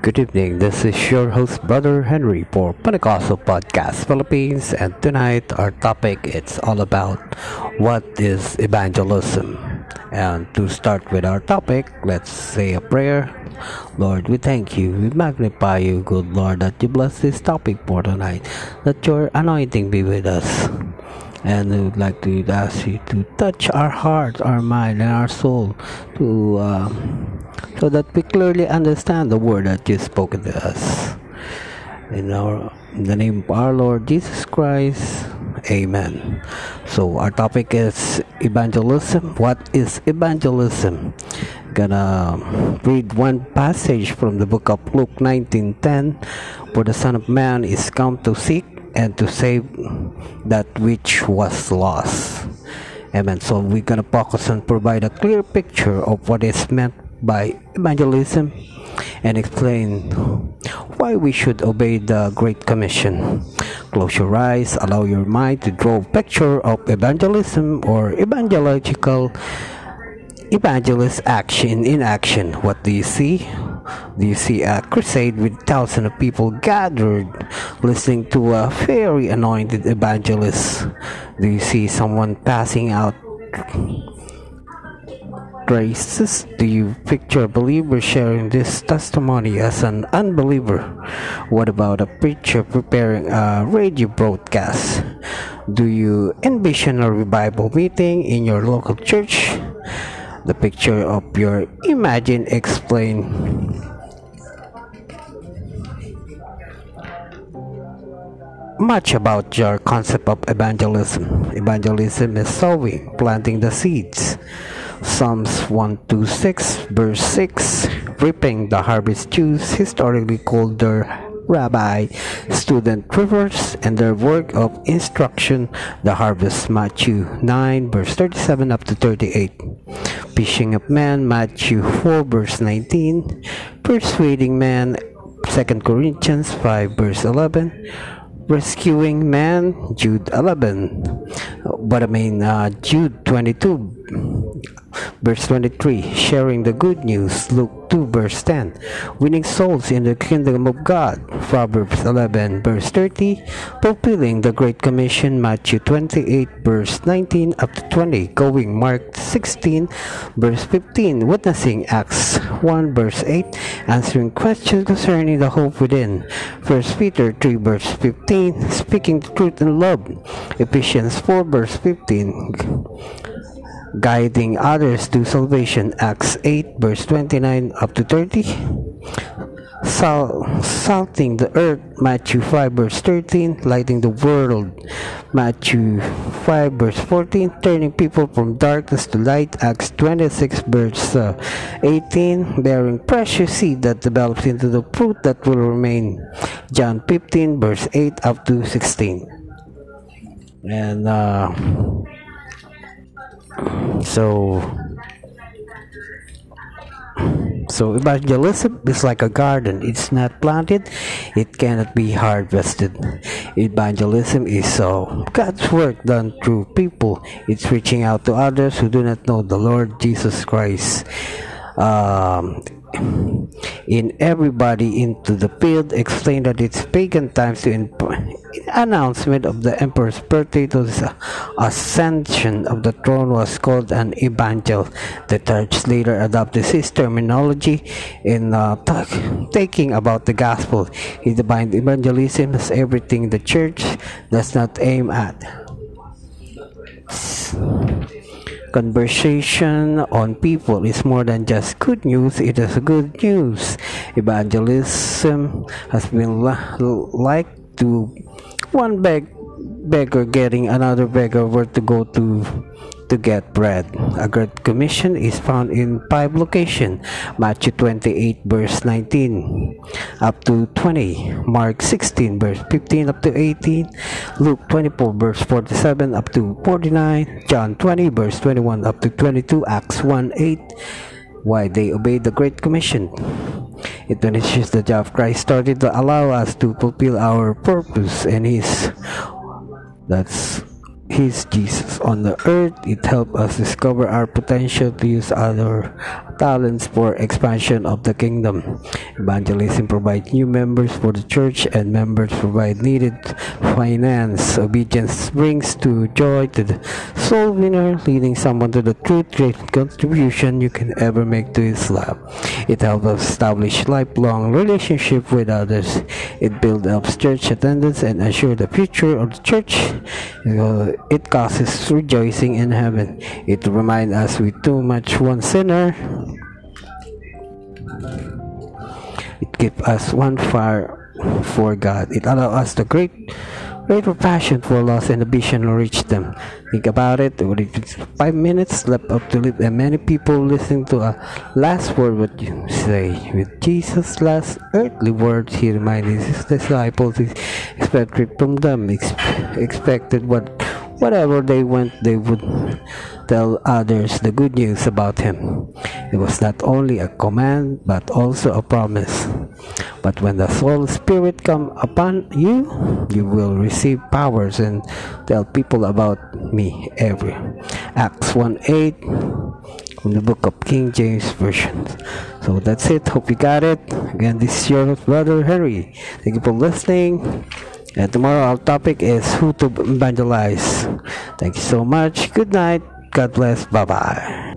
Good evening. This is your host, Brother Henry, for Pentecostal Podcast Philippines, and tonight our topic it's all about what is evangelism. And to start with our topic, let's say a prayer. Lord, we thank you, we magnify you, good Lord, that you bless this topic for tonight, that your anointing be with us. And we would like to ask you to touch our heart, our mind, and our soul to. Uh, so that we clearly understand the word that you spoken to us. In our in the name of our Lord Jesus Christ, Amen. So our topic is evangelism. What is evangelism? Gonna read one passage from the book of Luke 19:10, where the Son of Man is come to seek and to save that which was lost. Amen. So we're gonna focus and provide a clear picture of what is meant by evangelism and explain why we should obey the Great Commission. Close your eyes, allow your mind to draw a picture of evangelism or evangelical evangelist action in action. What do you see? Do you see a crusade with thousands of people gathered listening to a very anointed evangelist? Do you see someone passing out graces do you picture a believer sharing this testimony as an unbeliever? What about a preacher preparing a radio broadcast? Do you envision a revival meeting in your local church? The picture of your imagine explain much about your concept of evangelism. Evangelism is sowing, planting the seeds. Psalms 126 verse 6 reaping the harvest Jews historically called their rabbi student rivers and their work of instruction the harvest Matthew 9 verse 37 up to 38 fishing of man Matthew 4 verse 19 persuading man 2 Corinthians 5 verse 11 rescuing man Jude 11 but I mean uh, Jude 22 verse 23 sharing the good news. Luke 2 verse 10 winning souls in the kingdom of god. Proverbs 11 verse 30 fulfilling the great commission. Matthew 28 verse 19 up to 20 going mark 16 verse 15 witnessing acts 1 verse 8 answering questions concerning the hope within. 1 peter 3 verse 15 speaking the truth in love. Ephesians 4 verse 15 guiding others to salvation. Acts 8 verse 29 up to 30 Sal- salting the earth matthew 5 verse 13 lighting the world matthew 5 verse 14 turning people from darkness to light acts 26 verse uh, 18 bearing precious seed that develops into the fruit that will remain. John 15 verse 8 up to 16 and uh, so so evangelism is like a garden. It's not planted, it cannot be harvested. Evangelism is so God's work done through people. It's reaching out to others who do not know the Lord Jesus Christ. Um, in everybody into the field explained that it's pagan times to in, announcement of the emperor's birthday to his ascension of the throne was called an evangel. The church later adopted his terminology in uh, about the gospel. He defined evangelism as everything the church does not aim at. Conversation on people is more than just good news it is good news. Evangelism has been like to one beg beggar getting another beggar where to go to to get bread. A Great Commission is found in five locations Matthew 28, verse 19 up to 20, Mark 16, verse 15 up to 18, Luke 24, verse 47 up to 49, John 20, verse 21 up to 22, Acts 1 8. Why they obeyed the Great Commission. It finishes the job Christ started to allow us to fulfill our purpose and His. That's His Jesus on the earth. It helped us discover our potential to use other talents for expansion of the kingdom. Evangelism provides new members for the church and members provide needed finance. Obedience brings to joy to the soul winner, leading someone to the truth, great contribution you can ever make to life. It helps establish lifelong relationship with others. It builds up church attendance and assure the future of the church. Uh, it causes rejoicing in heaven. It reminds us we too much one sinner. It gives us one fire for God. It allows us the great greater passion for lost and vision to reach them. Think about it. Five minutes left up to live, and many people listening to a last word what you say. With Jesus' last earthly words, he reminded his disciples, he expected from them, expected what whatever they went, they would tell others the good news about him. It was not only a command but also a promise. But when the Holy Spirit come upon you, you will receive powers and tell people about me every. Acts 1 8 from the book of King James Version. So that's it. Hope you got it. Again, this is your brother Harry. Thank you for listening. And tomorrow our topic is who to evangelize. Thank you so much. Good night. God bless. Bye bye.